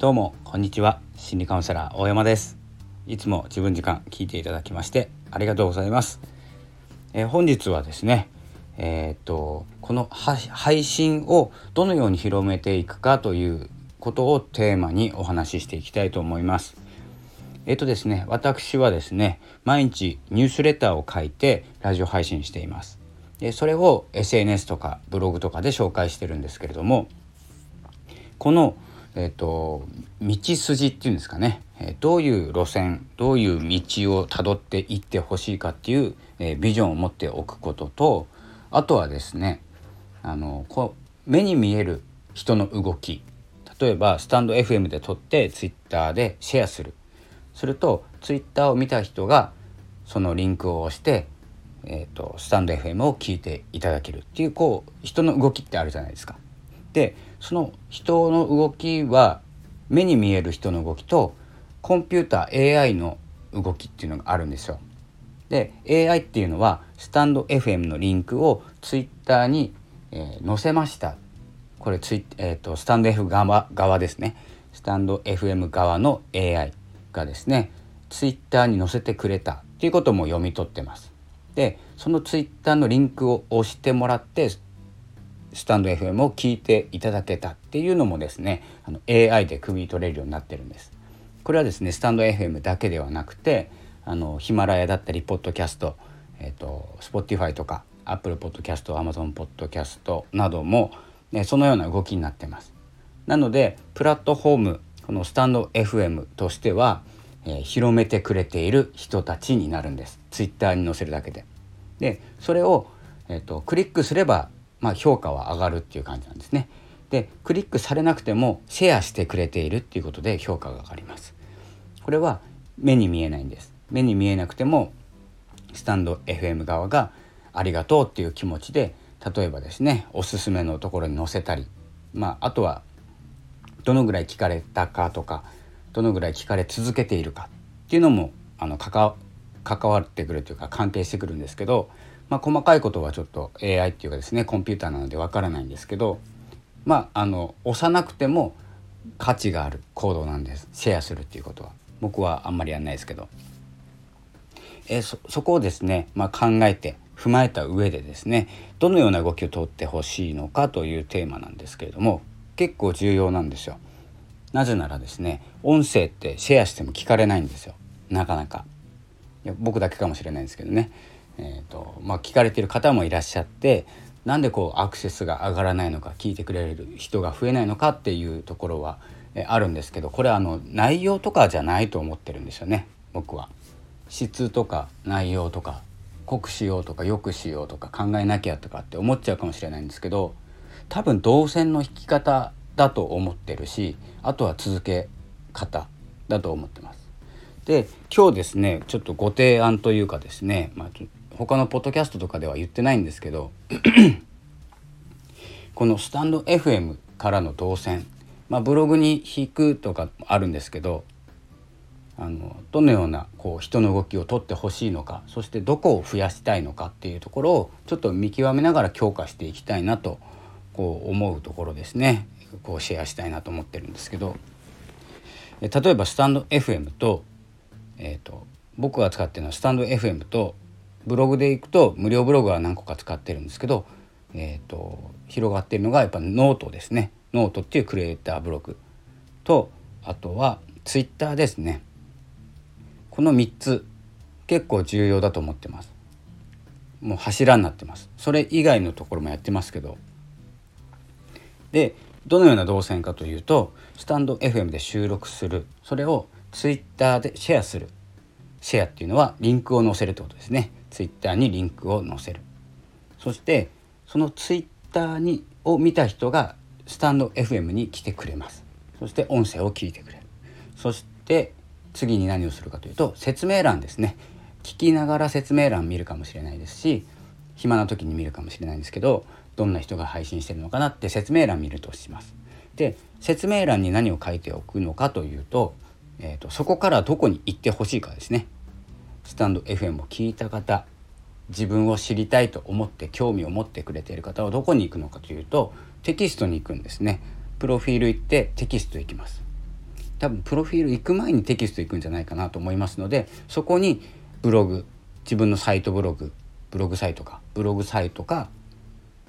どうもこんにちは。心理カウンセラー大山です。いつも自分時間聞いていただきましてありがとうございます、えー、本日はですねえー、っとこの配信をどのように広めていくかということをテーマにお話ししていきたいと思います。えっとですね私はですね毎日ニュースレターを書いてラジオ配信しています。でそれを SNS とかブログとかで紹介してるんですけれどもこの、えーと、道筋っていうんですかね、えどういう路線どういう道をたどっていってほしいかっていう、えー、ビジョンを持っておくこととあとはですねあのこう目に見える人の動き。例えばスタンド FM で撮って Twitter でシェアする。すると Twitter を見た人がそのリンクを押してえーと、スタンド FM を聞いていただけるっていうこう人の動きってあるじゃないですか。でその人の動きは目に見える人の動きとコンピューター AI の動きっていうのがあるんですよ。で AI っていうのはスタンド FM のリンクを Twitter に、えー、載せましたこれツイ、えーと、スタンド F 側側ですねスタンド FM 側の AI がですね Twitter に載せてくれたっていうことも読み取ってます。でそのツイッターのリンクを押してもらってスタンド FM を聞いていただけたっていうのもですねあの AI で首取れるようになってるんです。これはですねスタンド FM だけではなくてあのヒマラヤだったりポッドキャスト、えーと、Spotify とか Apple Podcast Amazon Podcast なども、ね、そのような動きになってます。なのでプラットフォームこのスタンド FM としてはえー、広めてくれている人たちになるんですツイッターに載せるだけで。でそれを、えーと、クリックすれば、まあ、評価は上がるっていう感じなんですね。でクリックされなくてもシェアしてくれているっていうことで評価が上がります。これは目に見えないんです。目に見えなくてもスタンド FM 側がありがとうっていう気持ちで例えばですねおすすめのところに載せたり、まあ、あとはどのぐらい聞かれたかとかどのぐらい聞かれ続けているかっていうのもあの関わってくるというか関係してくるんですけど、まあ、細かいことはちょっと AI っていうかですねコンピューターなのでわからないんですけどまああの押さなくても価値がある行動なんです。シェアするっていうことは。僕はあんまりやんないですけど、えそそこをですね、まあ、考えて踏まえた上でですねどのような動きをとってほしいのかというテーマなんですけれども結構重要なんですよ。なぜならですね音声ってシェアしても聞かれないんですよ。なかなか。いや僕だけかもしれないんですけどね、えーとまあ、聞かれてる方もいらっしゃってなんでこうアクセスが上がらないのか聞いてくれる人が増えないのかっていうところはえあるんですけどこれはあの内容とかじゃないと思ってるんですよね僕は。質とか内容とか濃くしようとかよくしようとか考えなきゃとかって思っちゃうかもしれないんですけど多分動線の引き方だと思ってるしあとは続け方だと思ってます。で今日ですねちょっとご提案というかですね、まあ、他のポッドキャストとかでは言ってないんですけど このスタンド FM からの動線、まあ、ブログに引くとかあるんですけどあのどのようなこう人の動きをとってほしいのかそしてどこを増やしたいのかっていうところをちょっと見極めながら強化していきたいなとこう思うところですね。こうシェアしたいなと思ってるんですけど例えばスタンド FM と,、えーと、僕が使ってるのはスタンド FM とブログでいくと無料ブログは何個か使ってるんですけど、えーと、広がってるのがやっぱノートですね。ノートっていうクリエイターブログ。とあとはツイッターですね。この3つ結構重要だと思ってます。もう柱になってます。それ以外のところもやってますけど。でどのような動線かというとスタンド FM で収録する。それを Twitter でシェアする。シェアっていうのはリンクを載せるってことですね。Twitter にリンクを載せる。そしてその Twitter にを見た人がスタンド FM に来てくれます。そして音声を聞いてくれる。そして次に何をするかというと説明欄ですね。聞きながら説明欄見るかもしれないですし暇な時に見るかもしれないんですけどどんな人が配信してるのかなって説明欄見るとします。で説明欄に何を書いておくのかというと,、えーと、そこからどこに行ってほしいかですね。スタンド FM を聞いた方自分を知りたいと思って興味を持ってくれている方はどこに行くのかというとテキストに行くんですね。プロフィール行ってテキスト行きます。多分プロフィール行く前にテキスト行くんじゃないかなと思いますのでそこにブログ自分のサイトブログブログサイトかブログサイトか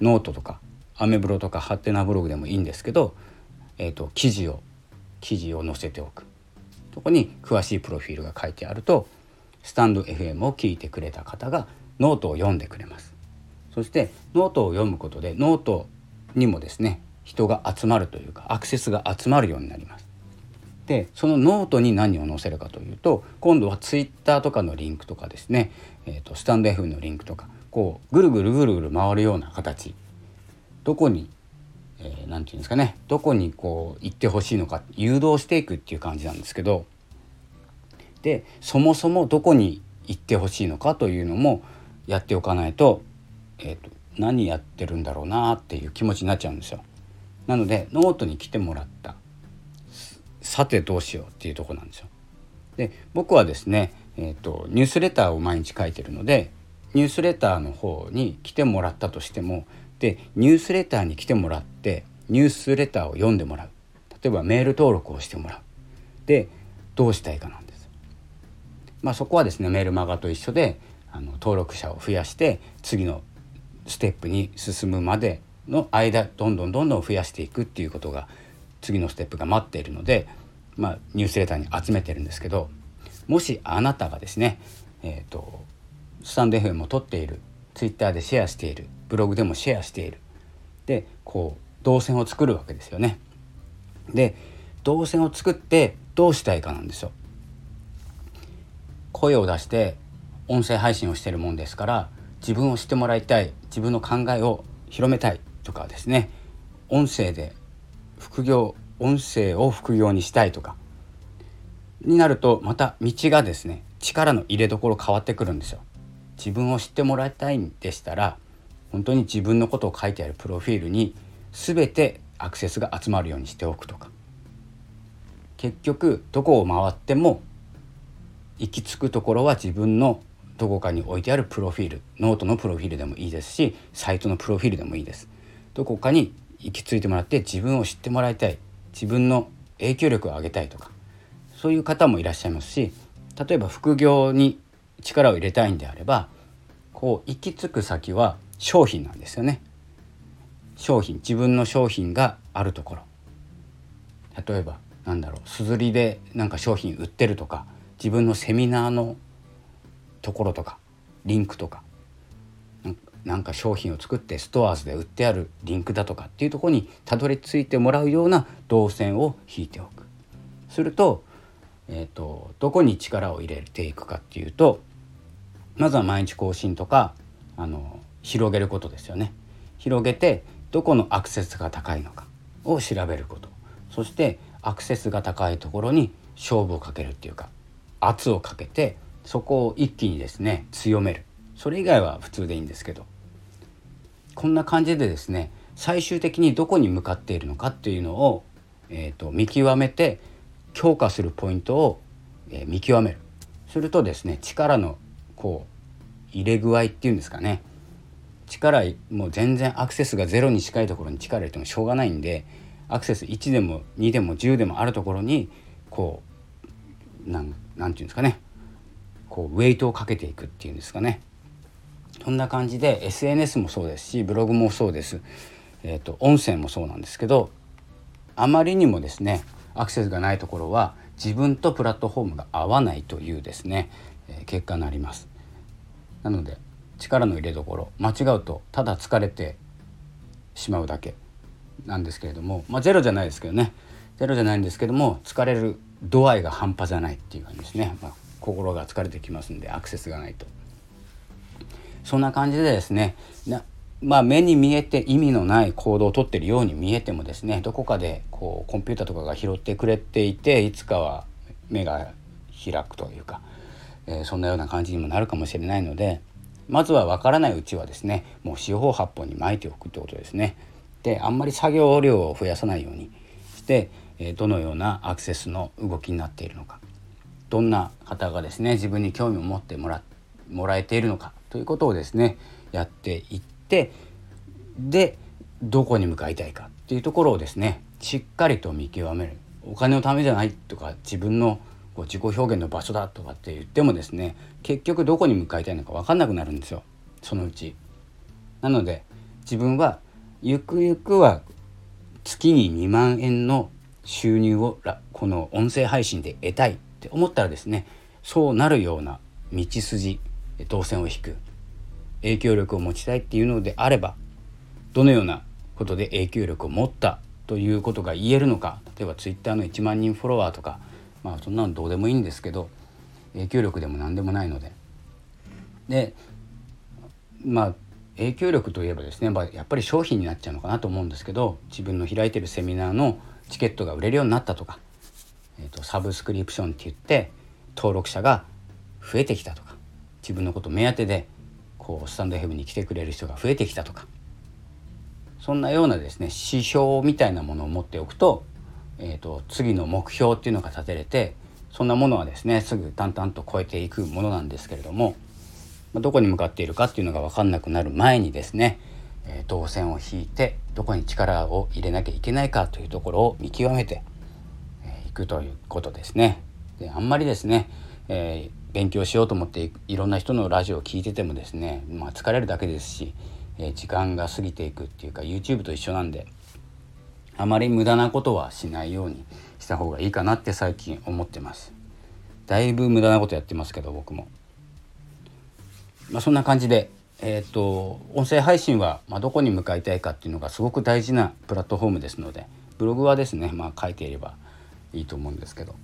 ノートとかアメブロとかハテナブログでもいいんですけど、えーと、記事を記事を載せておくそこに詳しいプロフィールが書いてあるとスタンド FM を聞いてくれた方がノートを読んでくれます。そしてノートを読むことでノートにもですね人が集まるというかアクセスが集まるようになります。でそのノートに何を載せるかというと今度はツイッターとかのリンクとかですね、えーと、スタンド F のリンクとかこうぐるぐるぐるぐる回るような形。どこに何、て言うんですかねどこにこう行ってほしいのか誘導していくっていう感じなんですけどでそもそもどこに行ってほしいのかというのもやっておかないと,、えーと何やってるんだろうなっていう気持ちになっちゃうんですよ。なのでノートに来てもらったさてどうしようっていうとこなんですよ。で僕はですね、えーと、ニュースレターを毎日書いてるのでニュースレターの方に来てもらったとしてもでニュースレターに来てもらってニュースレターを読んでもらう。例えばメール登録をしてもらう。でどうしたいかなんです。まあ、そこはですねメールマガと一緒であの登録者を増やして次のステップに進むまでの間どんどんどんどん増やしていくっていうことが次のステップが待っているので、まあ、ニュースレターに集めてるんですけどもしあなたがですね、えーと、スタンド FM を撮っているツイッターでシェアしているブログでもシェアしている。でこう動線を作るわけですよね。で動線を作ってどうしたいかなんですよ。声を出して音声配信をしてるもんですから自分を知ってもらいたい自分の考えを広めたいとかですね音声で副業音声を副業にしたいとかになるとまた道がですね力の入れどころ変わってくるんですよ。自分を知ってもらいたいんでしたら本当に自分のことを書いてあるプロフィールに全てアクセスが集まるようにしておくとか。結局どこを回っても行き着くところは自分のどこかに置いてあるプロフィール。ノートのプロフィールでもいいですしサイトのプロフィールでもいいです。どこかに行き着いてもらって自分を知ってもらいたい。自分の影響力を上げたいとか。そういう方もいらっしゃいますし例えば副業に力を入れたいんであればこう行き着く先は商品なんですよね。商品自分の商品があるところ例えばなんだろうすずりでなんか商品売ってるとか自分のセミナーのところとかリンクとかなんか商品を作ってストアーズで売ってあるリンクだとかっていうとこにたどり着いてもらうような動線を引いておく。すると,、えーと、どこに力を入れていくかっていうとまずは毎日更新とかあの広げることですよね。広げてどこのアクセスが高いのかを調べること。そしてアクセスが高いところに勝負をかけるっていうか圧をかけてそこを一気にですね強める。それ以外は普通でいいんですけど。こんな感じでですね最終的にどこに向かっているのかっていうのを、えーと、見極めて強化するポイントを、えー、見極める。するとですね力のこう入れ具合っていうんですかね。力もう全然アクセスがゼロに近いところに力入れてもしょうがないんでアクセス1でも2でも10でもあるところにこうなんて言うんですかね。こうウェイトをかけていくっていうんですかね。そんな感じで SNS もそうですしブログもそうです、えーと、音声もそうなんですけどあまりにもですねアクセスがないところは自分とプラットフォームが合わないというですね、えー、結果になります。なので力の入れどころ間違うとただ疲れてしまうだけなんですけれどもまあゼロじゃないですけどねゼロじゃないんですけども疲れる度合いが半端じゃないっていう感じですね、まあ、心が疲れてきますんでアクセスがないと。そんな感じでですねまあ、目に見えて意味のない行動をとってるように見えてもですねどこかでこうコンピューターとかが拾ってくれていていつかは目が開くというか、えー、そんなような感じにもなるかもしれないのでまずは分からないうちはですねもう四方八方に巻いておくってことですね。であんまり作業量を増やさないように。して、えー、どのようなアクセスの動きになっているのか。どんな方がですね自分に興味を持ってもらもらえているのか。ということをですねやっていってでどこに向かいたいかっていうところをですねしっかりと見極める。お金のためじゃないとか自分のこう自己表現の場所だとかって言ってもですね結局どこに向かいたいのか分かんなくなるんですよそのうち。なので自分はゆくゆくは月に2万円の収入をこの音声配信で得たいって思ったらですねそうなるような道筋動線を引く影響力を持ちたいっていうのであればどのようなことで影響力を持ったということが言えるのか例えば Twitter の1万人フォロワーとかまあそんなのどうでもいいんですけど影響力でも何でもないので。でまあ影響力といえばですねやっぱり商品になっちゃうのかなと思うんですけど自分の開いてるセミナーのチケットが売れるようになったとか、えーと、サブスクリプションって言って登録者が増えてきたとか自分のこと目当てでこうスタンド FM に来てくれる人が増えてきたとかそんなようなですね指標みたいなものを持っておくと,、えーと、次の目標っていうのが立てれてそんなものはですねすぐ淡々と超えていくものなんですけれども、まあ、どこに向かっているかっていうのが分かんなくなる前にですね、えー、動線を引いてどこに力を入れなきゃいけないかというところを見極めてい、えー、くということですね。であんまりですね、えー、勉強しようと思っていろんな人のラジオを聞いててもですね、まあ、疲れるだけですしえ時間が過ぎていくっていうか YouTube と一緒なんであまり無駄なことはしないようにした方がいいかなって最近思ってます。だいぶ無駄なことやってますけど僕も。まあ、そんな感じでえっ、ー、と音声配信はまあどこに向かいたいかっていうのがすごく大事なプラットフォームですのでブログはですねまあ書いていればいいと思うんですけど。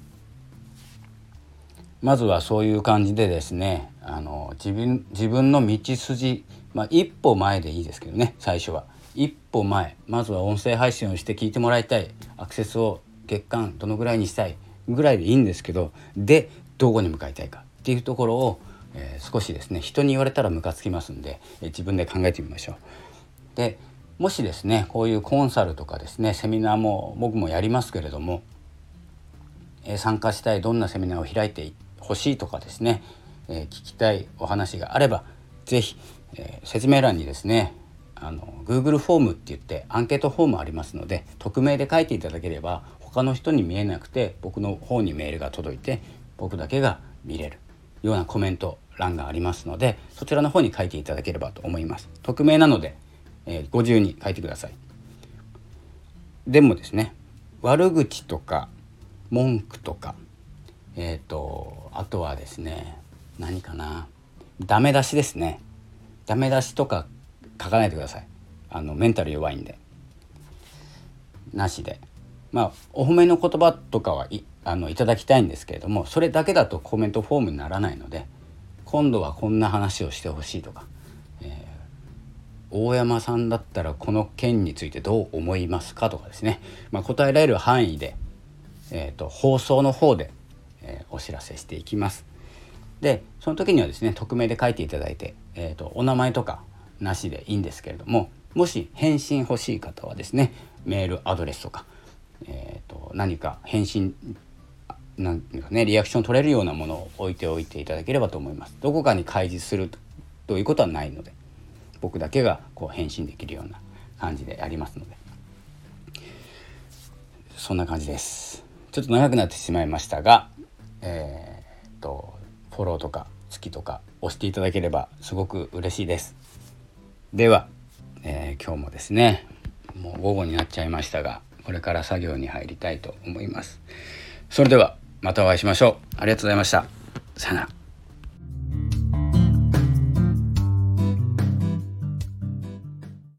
まずはそういう感じでですねあの自分自分の道筋まあ、一歩前でいいですけどね最初は。一歩前まずは音声配信をして聞いてもらいたいアクセスを月間どのぐらいにしたいぐらいでいいんですけどでどこに向かいたいかっていうところを、えー、少しですね人に言われたらムカつきますんで、えー、自分で考えてみましょう。でもしですねこういうコンサルとかですねセミナーも僕もやりますけれども、えー、参加したいどんなセミナーを開いてほしいとかですね、え聞きたいお話があれば是非え、説明欄にですねあの Google フォームって言ってアンケートフォームありますので匿名で書いていただければ他の人に見えなくて僕の方にメールが届いて僕だけが見れるようなコメント欄がありますのでそちらの方に書いていただければと思います。匿名なので、えー、ご自由に書いてください。でもですね悪口とか文句とかえっ、ー、とあとはですね何かなダメ出しですね。ダメ出しとか書かないでください。あのメンタル弱いんで。なしで。まあお褒めの言葉とかはいあのいただきたいんですけれどもそれだけだとコメントフォームにならないので今度はこんな話をしてほしいとか、えー、大山さんだったらこの件についてどう思いますかとかですね、まあ、答えられる範囲で、えーと、放送の方で、えー、お知らせしていきます。でその時にはですね匿名で書いていただいて、えーと、お名前とかなしでいいんですけれどももし返信欲しい方はですねメールアドレスとか、えーと、何か返信なんかねリアクション取れるようなものを置いておいていただければと思います。どこかに開示するということはないので僕だけがこう返信できるような感じでやりますので。そんな感じです。ちょっと長くなってしまいましたがえー、っとフォローとか好きとか押していただければすごく嬉しいです。では、えー、今日もですねもう午後になっちゃいましたがこれから作業に入りたいと思います。それではまたお会いしましょう。ありがとうございました。さよなら。